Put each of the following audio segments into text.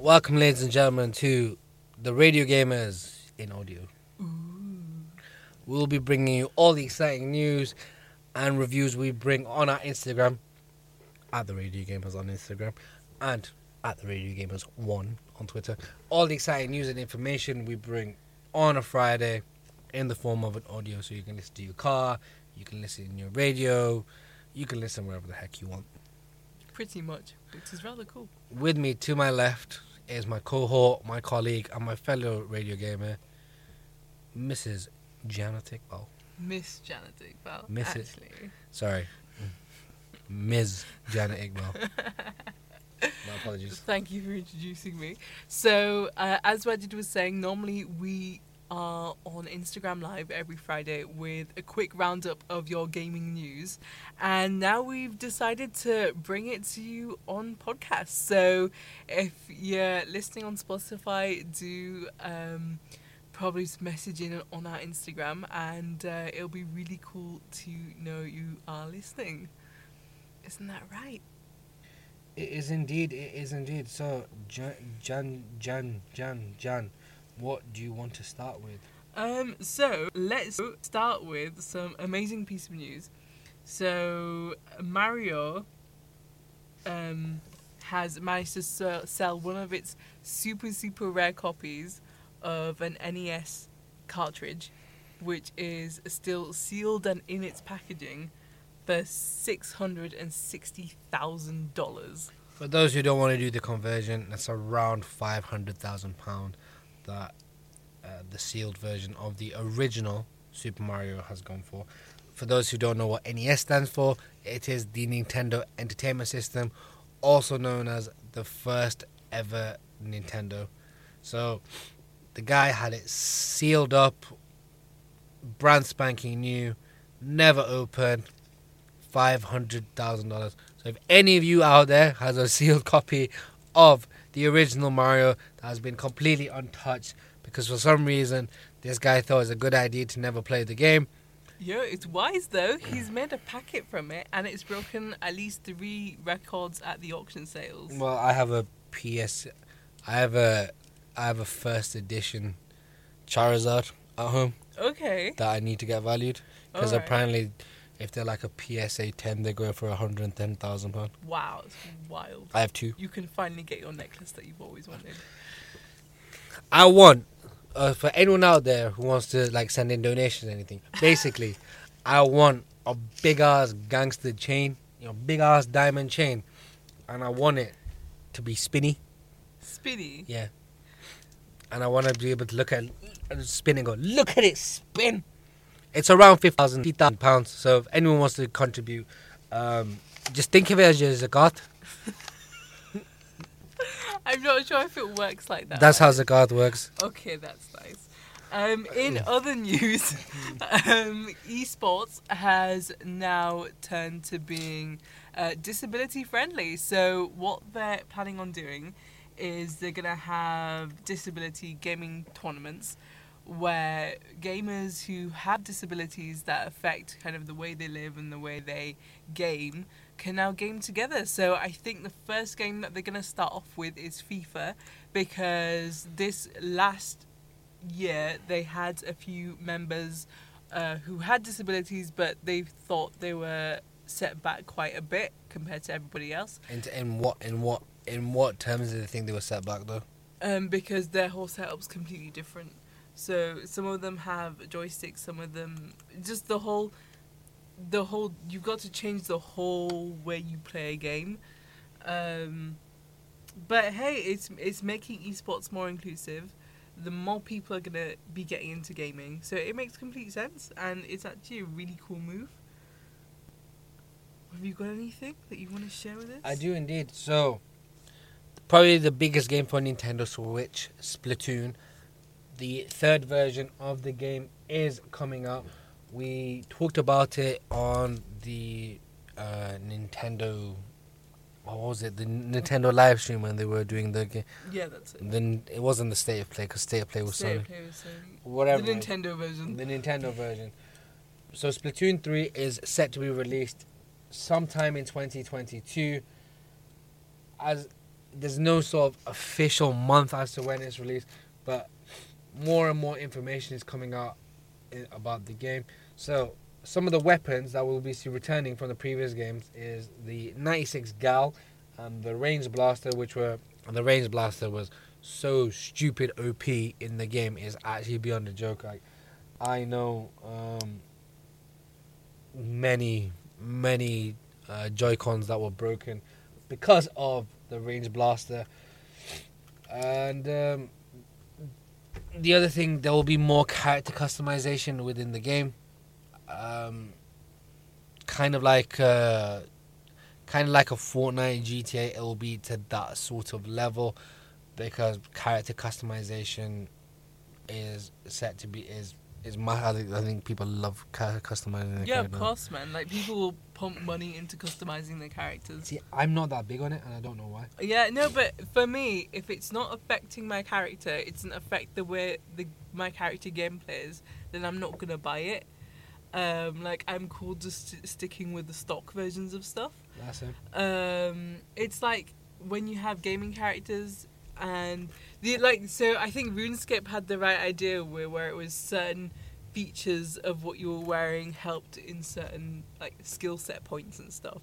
Welcome, ladies and gentlemen, to the Radio Gamers in audio. We'll be bringing you all the exciting news and reviews we bring on our Instagram, at the Radio Gamers on Instagram, and at the Radio Gamers One on Twitter. All the exciting news and information we bring on a Friday in the form of an audio, so you can listen to your car, you can listen in your radio, you can listen wherever the heck you want. Pretty much, which is rather cool. With me to my left is my cohort, my colleague, and my fellow radio gamer, Mrs. Janet Iqbal. Miss Janet Iqbal. Miss it. actually. Sorry, Ms. Janet Iqbal. my apologies. Thank you for introducing me. So, uh, as Wajid was saying, normally we are on Instagram Live every Friday with a quick roundup of your gaming news. And now we've decided to bring it to you on podcast. So, if you're listening on Spotify, do um, probably message in on our Instagram, and uh, it'll be really cool to know you are listening. Isn't that right? It is indeed. It is indeed. So, Jan, Jan, Jan, Jan, what do you want to start with? Um, so let's start with some amazing piece of news. So Mario um, has managed to sell, sell one of its super super rare copies of an NES cartridge, which is still sealed and in its packaging for six hundred and sixty thousand dollars. For those who don't want to do the conversion, that's around five hundred thousand pound that uh, the sealed version of the original Super Mario has gone for. For those who don't know what NES stands for, it is the Nintendo Entertainment System, also known as the first ever Nintendo. So the guy had it sealed up, brand spanking new, never opened, five hundred thousand dollars. So if any of you out there has a sealed copy of the original Mario that has been completely untouched because for some reason this guy thought it was a good idea to never play the game, Yeah, it's wise though. He's made a packet from it, and it's broken at least three records at the auction sales. well, I have a PS, I have a, I have a first edition Charizard at home Okay. that I need to get valued because Alright. apparently, if they're like a PSA ten, they're going for hundred and ten thousand pound. Wow, it's wild. I have two. You can finally get your necklace that you've always wanted. I want uh, for anyone out there who wants to like send in donations or anything. Basically, I want a big ass gangster chain, you know, big ass diamond chain, and I want it to be spinny. Spinny. Yeah, and I want to be able to look at spin and go, look at it spin. It's around fifty thousand pounds. So if anyone wants to contribute, um, just think of it as your zakat. I'm not sure if it works like that. That's how zakat works. Okay, that's nice. Um, in other news, um, esports has now turned to being uh, disability friendly. So, what they're planning on doing is they're going to have disability gaming tournaments where gamers who have disabilities that affect kind of the way they live and the way they game can now game together. So I think the first game that they're going to start off with is FIFA because this last year they had a few members uh, who had disabilities but they thought they were set back quite a bit compared to everybody else And in what in what in what terms do they think they were set back though? um, because their whole setup's completely different. So some of them have joysticks, some of them just the whole, the whole. You've got to change the whole way you play a game. Um, but hey, it's it's making esports more inclusive. The more people are gonna be getting into gaming, so it makes complete sense, and it's actually a really cool move. Have you got anything that you want to share with us? I do indeed. So, probably the biggest game for Nintendo Switch, Splatoon. The third version of the game is coming out. We talked about it on the uh, Nintendo. What was it? The Nintendo live stream when they were doing the game. Yeah, that's it. Then it wasn't the state of play because state of play was State Sony. of Play was Sony. Whatever. The Nintendo version. The Nintendo version. So Splatoon 3 is set to be released sometime in 2022. As there's no sort of official month as to when it's released, but more and more information is coming out about the game. So some of the weapons that we'll be returning from the previous games is the 96 Gal and the range blaster, which were the range blaster was so stupid OP in the game is actually beyond a joke. Like I know um, many many uh, Joy Cons that were broken because of the range blaster, and um, the other thing there will be more character customization within the game. Um, kind of like uh, kind of like a Fortnite GTA, it will be to that sort of level because character customization is set to be is is my I think, people love ca- customizing their characters. Yeah, of course, man. Like people will pump money into customizing their characters. See, I'm not that big on it, and I don't know why. Yeah, no, but for me, if it's not affecting my character, it doesn't affect the way the my character game plays, then I'm not gonna buy it. Um, like I'm cool just st- sticking with the stock versions of stuff. That's it. Um, it's like when you have gaming characters and the like. So I think RuneScape had the right idea where where it was certain features of what you were wearing helped in certain like skill set points and stuff.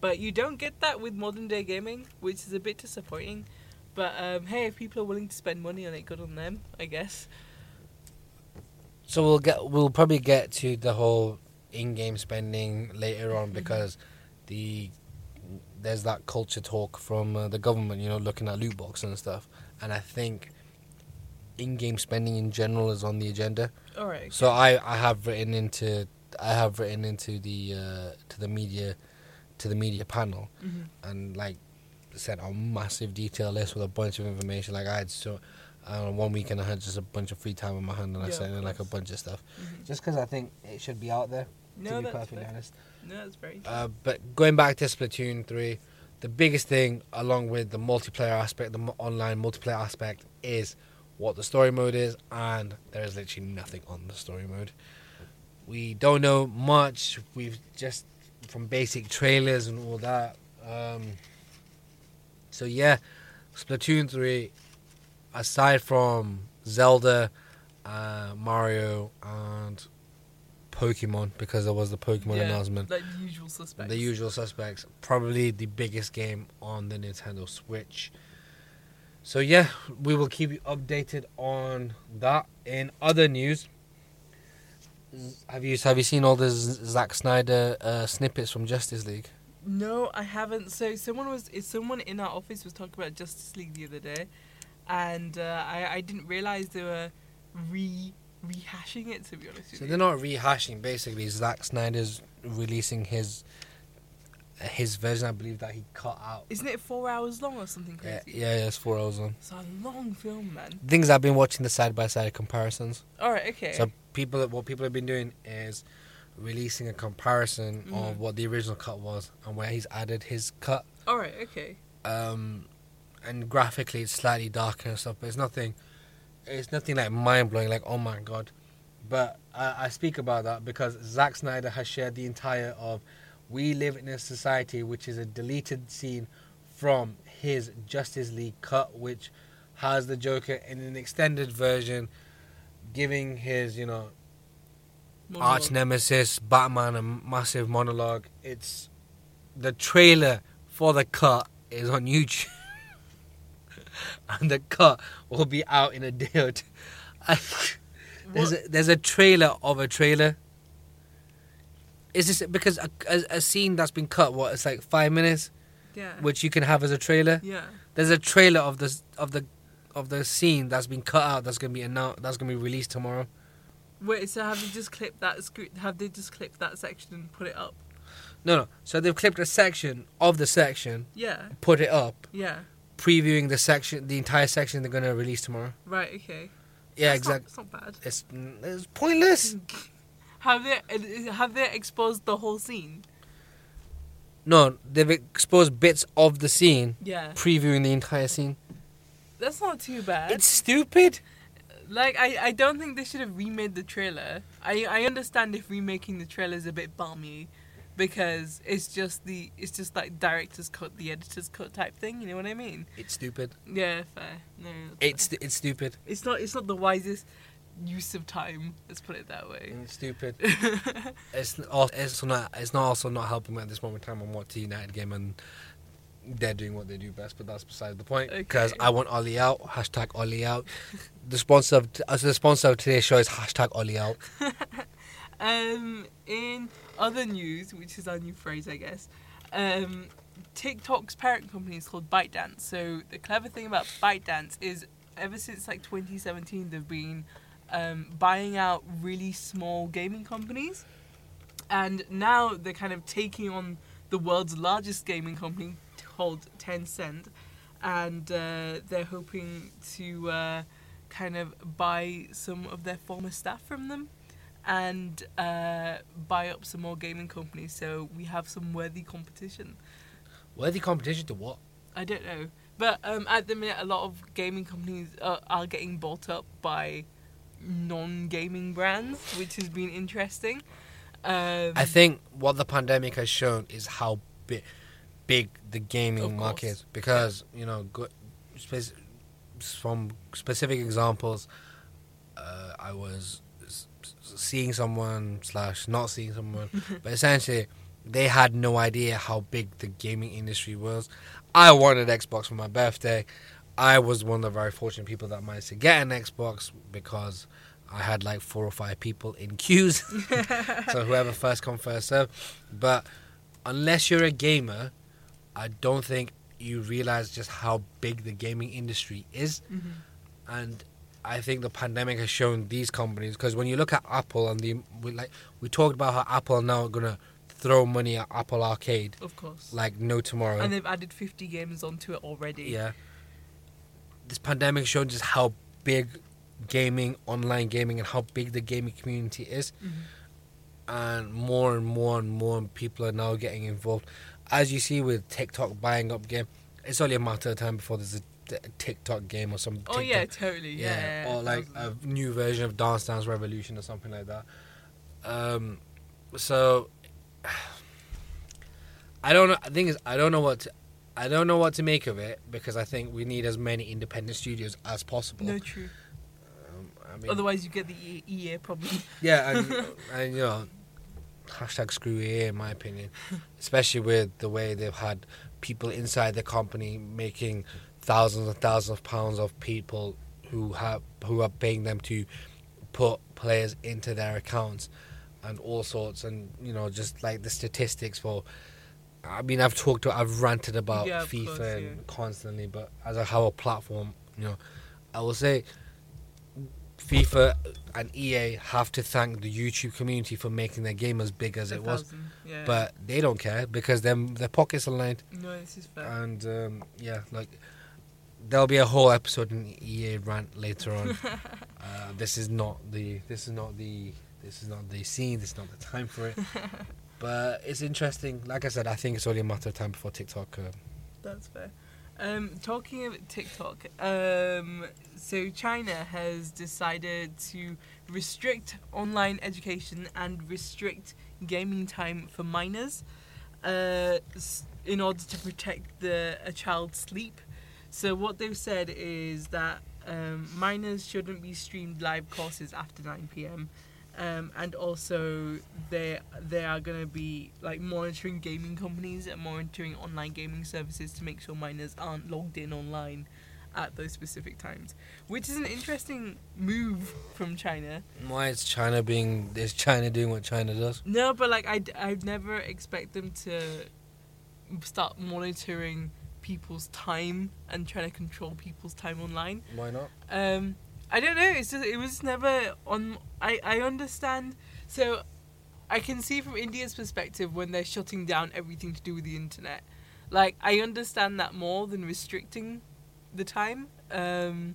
But you don't get that with modern day gaming, which is a bit disappointing. But um, hey, if people are willing to spend money on it, good on them, I guess. So we'll get we'll probably get to the whole in-game spending later on because the there's that culture talk from uh, the government, you know, looking at loot box and stuff, and I think in-game spending in general is on the agenda. All right. So I, I have written into I have written into the uh, to the media to the media panel hmm and like sent a massive detail list with a bunch of information. Like I had so uh, one weekend I had just a bunch of free time in my hand and I sent in like a bunch of stuff. hmm Just because I think it should be out there. No, to be that's perfectly fair. honest. No, that's very. Uh, but going back to Splatoon three, the biggest thing along with the multiplayer aspect, the online multiplayer aspect, is what the story mode is, and there is literally nothing on the story mode. We don't know much. We've just from basic trailers and all that. Um, so yeah, Splatoon three. Aside from Zelda, uh, Mario, and Pokemon, because there was the Pokemon yeah, announcement Like the usual suspects. the usual suspects. Probably the biggest game on the Nintendo Switch. So yeah, we will keep you updated on that. In other news, have you have you seen all the Zack Snyder uh, snippets from Justice League? No, I haven't. So someone was, someone in our office was talking about Justice League the other day, and uh, I I didn't realize they were re rehashing it. To be honest with So they're not rehashing. Basically, Zack Snyder's releasing his his version. I believe that he cut out. Isn't it four hours long or something Yeah, crazy? yeah, yeah, it's four hours long. It's a long film, man. Things I've been watching the side by side comparisons. All right, okay. So people, what people have been doing is releasing a comparison Mhm. of what the original cut was and where he's added his cut. All right, okay. Um, and graphically, it's slightly darker and stuff, but it's nothing. It's nothing like mind blowing, like oh my god. But I, I speak about that because Zack Snyder has shared the entire of we live in a society which is a deleted scene from his Justice League cut, which has the Joker in an extended version, giving his you know arch nemesis Batman a massive monologue. It's the trailer for the cut is on YouTube, and the cut will be out in a day or two. there's a, there's a trailer of a trailer. Is this because a, a, a scene that's been cut? What it's like five minutes, yeah. which you can have as a trailer. yeah. There's a trailer of the of the of the scene that's been cut out. That's gonna be announced. That's gonna be released tomorrow. Wait, so have they just clipped that? Have they just clipped that section and put it up? No, no. So they've clipped a section of the section, Yeah. put it up, Yeah. previewing the section, the entire section they're gonna release tomorrow. Right. Okay. Yeah, exactly. It's not bad. It's it's pointless. Have they have they exposed the whole scene? No, they've exposed bits of the scene, Yeah. previewing the entire scene. That's not too bad. It's stupid. like I, I don't think they should have remade the trailer. I I understand if remaking the trailer is a bit barmy, because it's just the it's just like director's cut, the editor's cut type thing. You know what I mean? It's stupid. Yeah, fair. No, It's fair. it's stupid. it's not it's not the wisest use of time. Let's put it that way. Mm, it's stupid. it's also, it's not it's not also not helping me at this moment in time. I'm watching United game and they're doing what they do best, but that's beside the point. Because Okay. I want Ollie out. Hashtag Ollie out. The sponsor of as uh, the sponsor of today's show is hashtag Ollie out. Um, in other news, which is our new phrase, I guess, um, TikTok's parent company is called ByteDance. So the clever thing about ByteDance is, ever since like 2017, they've been um, buying out really small gaming companies, and now they're kind of taking on the world's largest gaming company called Tencent, and uh, they're hoping to uh, kind of buy some of their former staff from them and uh, buy up some more gaming companies so we have some worthy competition. Worthy competition to what? I don't know. But um, at the minute, a lot of gaming companies are, are getting bought up by non gaming brands, which has been interesting. Um, I think what the pandemic has shown is how big, big the gaming market is. Because you know, go, spec- from specific examples, uh, I was seeing someone slash not seeing someone, but essentially they had no idea how big the gaming industry was. I wanted Xbox for my birthday. I was one of the very fortunate people that managed to get an Xbox because I had like four or five people in queues. so whoever first come first serve. But unless you're a gamer, I don't think you realize just how big the gaming industry is. Mhm. And I think the pandemic has shown these companies because when you look at Apple and the we like we talked about how Apple now are now gonna throw money at Apple Arcade Of course. like no tomorrow. and they've added 50 games onto it already. Yeah. This pandemic showed just how big gaming, online gaming, and how big the gaming community is. Mhm. And more and more and more people are now getting involved. As you see with TikTok buying up game, it's only a matter of time before there's a TikTok game or some. Oh, yeah, totally. Yeah. or like a new version of Dance Dance Revolution or something like that. Um, so I don't know. The thing is, I don't know what to, I don't know what to make of it because I think we need as many independent studios as possible. No, true. Um, I mean, Otherwise, you get the E- EA problem. yeah, and, and you know, hashtag screw EA in my opinion, especially with the way they've had people inside the company making thousands and thousands of pounds of people who have who are paying them to put players into their accounts and all sorts and you know just like the statistics for I mean I've talked to I've ranted about Yeah, FIFA course, and yeah. constantly but as a how a platform you know I will say FIFA and EA have to thank the YouTube community for making their game as big as it was Yeah. but they don't care because them their pockets are lined no, this is fair. and um, yeah, like there'll be a whole episode in EA rant later on. uh, this is not the this is not the this is not the scene. This is not the time for it. but it's interesting. Like I said, I think it's only a matter of time before TikTok. Uh, That's fair. Um, talking of TikTok, um, so China has decided to restrict online education and restrict gaming time for minors, uh, in order to protect the a child's sleep. So what they've said is that um, minors shouldn't be streamed live courses after 9 p.m. Um, and also they they are going to be like monitoring gaming companies and monitoring online gaming services to make sure minors aren't logged in online at those specific times, which is an interesting move from China. why is China being is China doing what China does? No, but like I'd I'd never expect them to start monitoring people's time and trying to control people's time online. Why not? Um, I don't know. It's just it was never on. I I understand. So, I can see from India's perspective when they're shutting down everything to do with the internet. Like I understand that more than restricting the time. Um,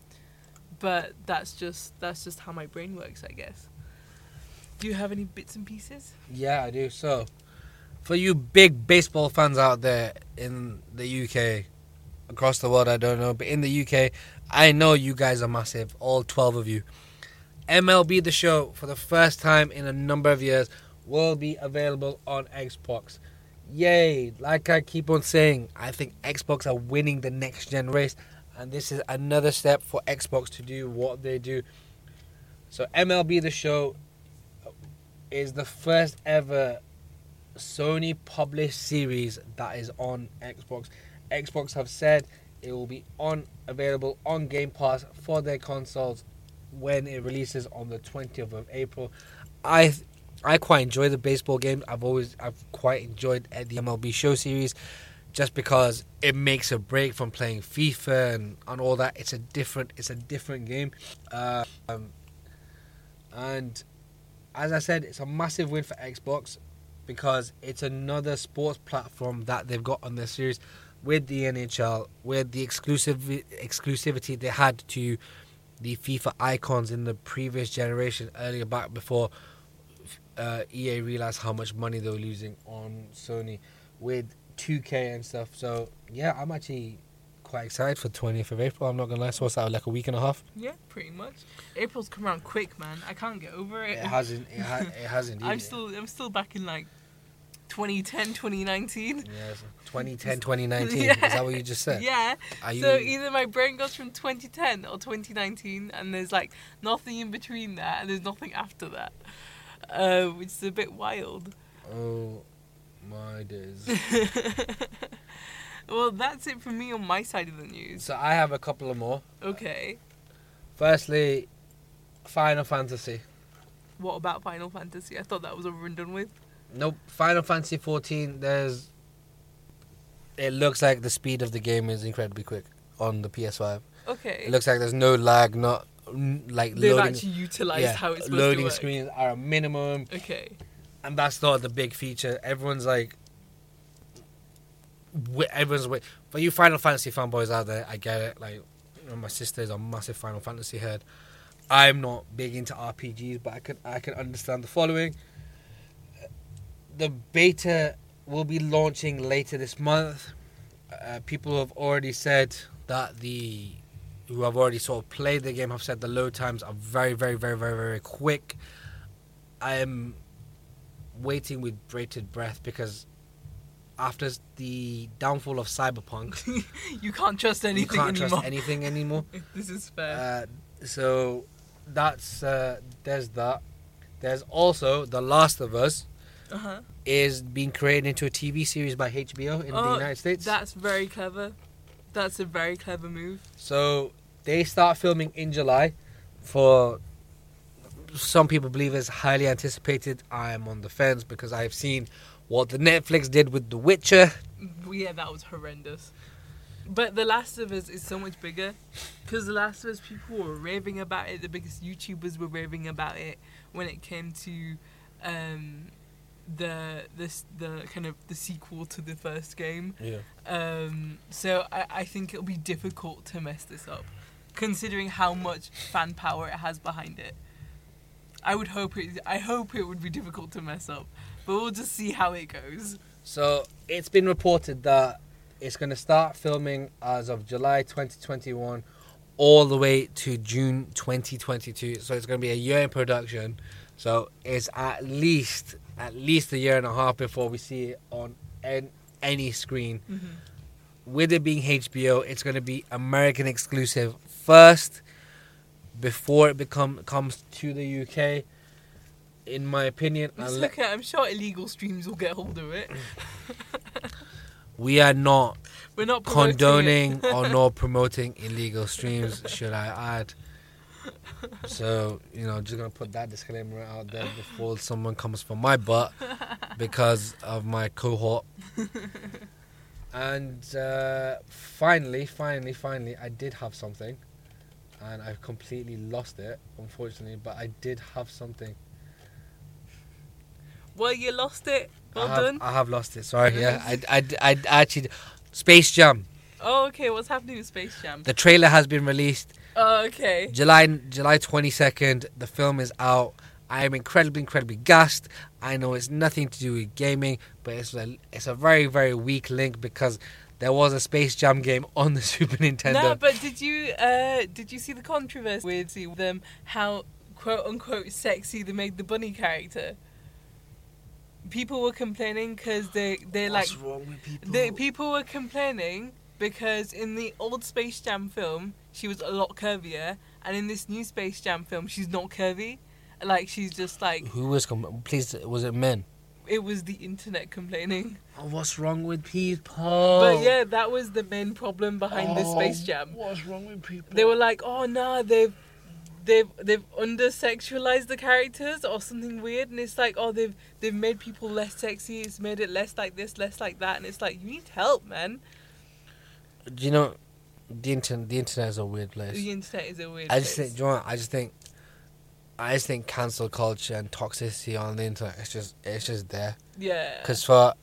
but that's just that's just how my brain works, I guess. Do you have any bits and pieces? Yeah, I do. So, for you big baseball fans out there in the UK, across the world, I don't know, but in the UK, I know you guys are massive, all 12 of you. MLB The Show, for the first time in a number of years, will be available on Xbox. Yay! Like I keep on saying, I think Xbox are winning the next gen race, and this is another step for Xbox to do what they do. So, MLB The Show is the first ever Sony published series that is on Xbox. Xbox have said it will be on available on Game Pass for their consoles when it releases on the 20th of April. I I quite enjoy the baseball games. I've always I've quite enjoyed uh, the MLB Show series just because it makes a break from playing FIFA and, and all that. It's a different it's a different game. Uh, um, and as I said, it's a massive win for Xbox because it's another sports platform that they've got on their series with the NHL, with the exclusive exclusivity they had to the FIFA icons in the previous generation, earlier back before uh, EA realized how much money they were losing on Sony with 2K and stuff. So yeah, I'm actually quite excited for 20th of April. I'm not gonna lie. So what's that? Like a week and a half? Yeah, pretty much. April's come around quick, man. I can't get over it. It hasn't. It, ha- it hasn't. I'm still I'm still back in like 2010, 2019. Yes, 2010, 2019. Yeah. Is that what you just said? Yeah. You? So either my brain goes from 2010 or 2019, and there's like nothing in between that, and there's nothing after that, uh, which is a bit wild. oh my days. well, that's it for me on my side of the news. so I have a couple of more. Okay. Firstly, Final Fantasy. What about Final Fantasy? I thought that was over and done with. Nope. Final Fantasy 14. There's. It looks like the speed of the game is incredibly quick on the PS5. Okay. It looks like there's no lag, not like They've loading. actually utilized yeah, how it's supposed loading screens are a minimum, Okay. and that's not the big feature. Everyone's like, everyone's wait for you Final Fantasy fanboys out there. I get it. Like, you know, my sister is a massive Final Fantasy head. I'm not big into RPGs, but I can I can understand the following. The beta will be launching later this month. Uh, people have already said that the who have already sort of played the game have said the load times are very, very, very, very, very quick. I am waiting with bated breath because after the downfall of Cyberpunk, You can't trust anything you can't anymore. trust anything anymore. this is fair. Uh, so that's uh, there's that. There's also The Last of Us Uh huh. is being created into a TV series by HBO in the Oh, United States. That's very clever. That's a very clever move. So they start filming in July for some people believe it's highly anticipated. I am on the fence because I've seen what the Netflix did with The Witcher. Yeah, that was horrendous. But The Last of Us is so much bigger because The Last of Us people were raving about it. The biggest YouTubers were raving about it when it came to um, the this the kind of the sequel to the first game. Yeah. Um, so I, I think it'll be difficult to mess this up, considering how much fan power it has behind it. I would hope it. I hope it would be difficult to mess up, but we'll just see how it goes. So it's been reported that it's going to start filming as of July 2021 all the way to June 2022. So it's going to be a year in production. So it's at least at least a year and a half before we see it on an, any screen. Mm-hmm. With it being HBO, it's going to be American exclusive first before it become comes to the UK. In my opinion, unle- look at. I'm sure illegal streams will get hold of it. we are not We're not condoning or nor promoting illegal streams, should I add. So, you know, just gonna put that disclaimer out there before someone comes for my butt because of my cohort. And uh, finally, finally, finally, I did have something, and I've completely lost it, unfortunately. But I did have something. Well, you lost it. Well I have, done. I have lost it. Sorry. Yeah, I, I, I actually. Space Jam. Oh, okay. What's happening with Space Jam? The trailer has been released. Oh, okay. July July twenty second. The film is out. I am incredibly incredibly gassed. I know it's nothing to do with gaming, but it's a it's a very very weak link because there was a Space Jam game on the Super Nintendo. No, but did you uh, did you see the controversy with them how quote unquote sexy they made the bunny character? people were complaining because they they like What's wrong with people? the people were complaining because in the old Space Jam film she was a lot curvier, and in this new Space Jam film she's not curvy. Like she's just like Who was com- please? Was it men? It was the internet complaining. Oh, what's wrong with people? But yeah, that was the main problem behind this oh, Space Oh, Jam. What's wrong with people? They were like, "Oh no, they've they've they've under sexualized the characters or something weird," and it's like, "Oh, they've they've made people less sexy. It's made it less like this, less like that," and it's like, you need help, man. Do you know the internet? The internet is a weird place. The internet is a weird. I just place. think, do you know what? I just think, I just think cancel culture and toxicity on the internet. It's just, it's just there. yeah, Because for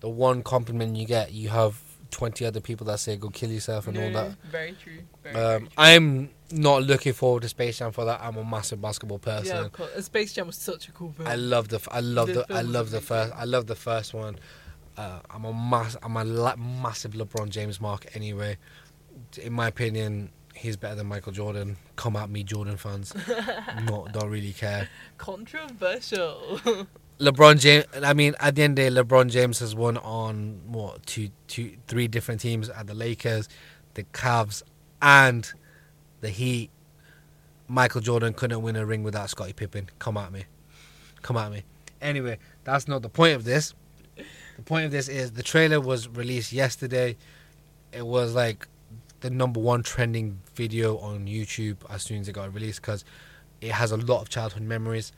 the one compliment you get, you have twenty other people that say "go kill yourself" and all that. Very true. Very, Um, very true. I'm not looking forward to Space Jam for that. I'm a massive basketball person. yeah, of course. Space Jam was such a cool film. I love the, I love The the, I love the first, I love the first one. Uh, I'm a mass, I'm a la- massive LeBron James mark anyway. In my opinion, he's better than Michael Jordan. Come at me, Jordan fans. not, don't really care. Controversial. LeBron James. I mean, at the end of the day, LeBron James has won on what two, two, three different teams at the Lakers, the Cavs, and the Heat. Michael Jordan couldn't win a ring without Scottie Pippen. Come at me, come at me. Anyway, that's not the point of this. The point of this is the trailer was released yesterday. It was like the number one trending video on YouTube as soon as it got released because it has a lot of childhood memories.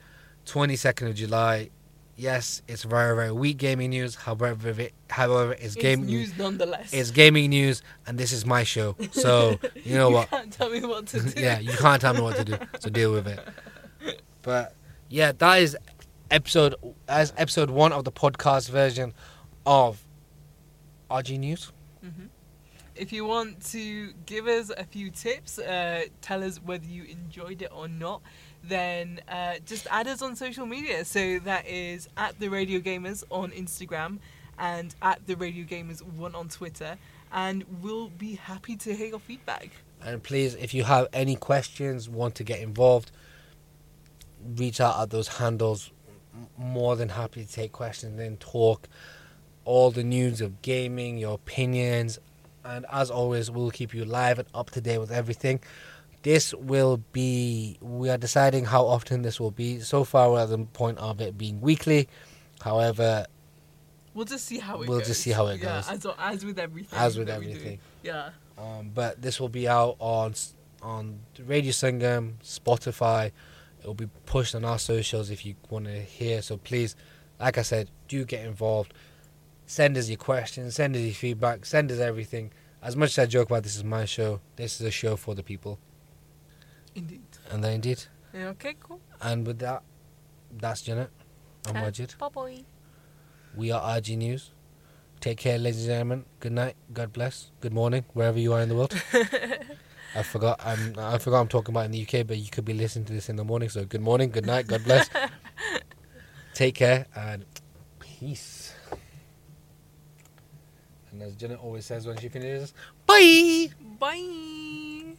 22nd of July. Yes, it's very very weak gaming news. However, it, however, it's, it's game news nonetheless. It's gaming news, and this is my show. So you know you what? can't tell me what to do. yeah, you can't tell me what to do. So deal with it. But yeah, that is episode as episode one of the podcast version of RG News. Mhm. If you want to give us a few tips, uh, tell us whether you enjoyed it or not, then uh, just add us on social media. So that is at the Radio Gamers on Instagram and at the Radio Gamers one on Twitter, and we'll be happy to hear your feedback. And please, if you have any questions, want to get involved, reach out at those handles. More than happy to take questions and talk all the news of gaming, your opinions, and as always, we'll keep you live and up to date with everything. This will be, we are deciding how often this will be. So far, we're at the point of it being weekly. However, We'll just see how it goes. We'll goes. just see how it yeah, goes. As, as with everything. as with that we do. everything. Yeah. Um, but this will be out on on Radio Sangam, Spotify. It will be pushed on our socials if you want to hear. So please, like I said, do get involved. Send us your questions, send us your feedback, send us everything. As much as I joke about this is my show, this is a show for the people. Indeed. And then indeed. Yeah, okay, cool. And with that, that's Janet. I'm uh, Wajid. Bye bye. We are RG News. Take care, ladies and gentlemen. Good night. God bless. Good morning, wherever you are in the world. I forgot. I'm. I forgot. I'm talking about in the UK, but you could be listening to this in the morning. So good morning, good night, God bless. Take care and peace. And as Janet always says when she finishes, bye. Bye.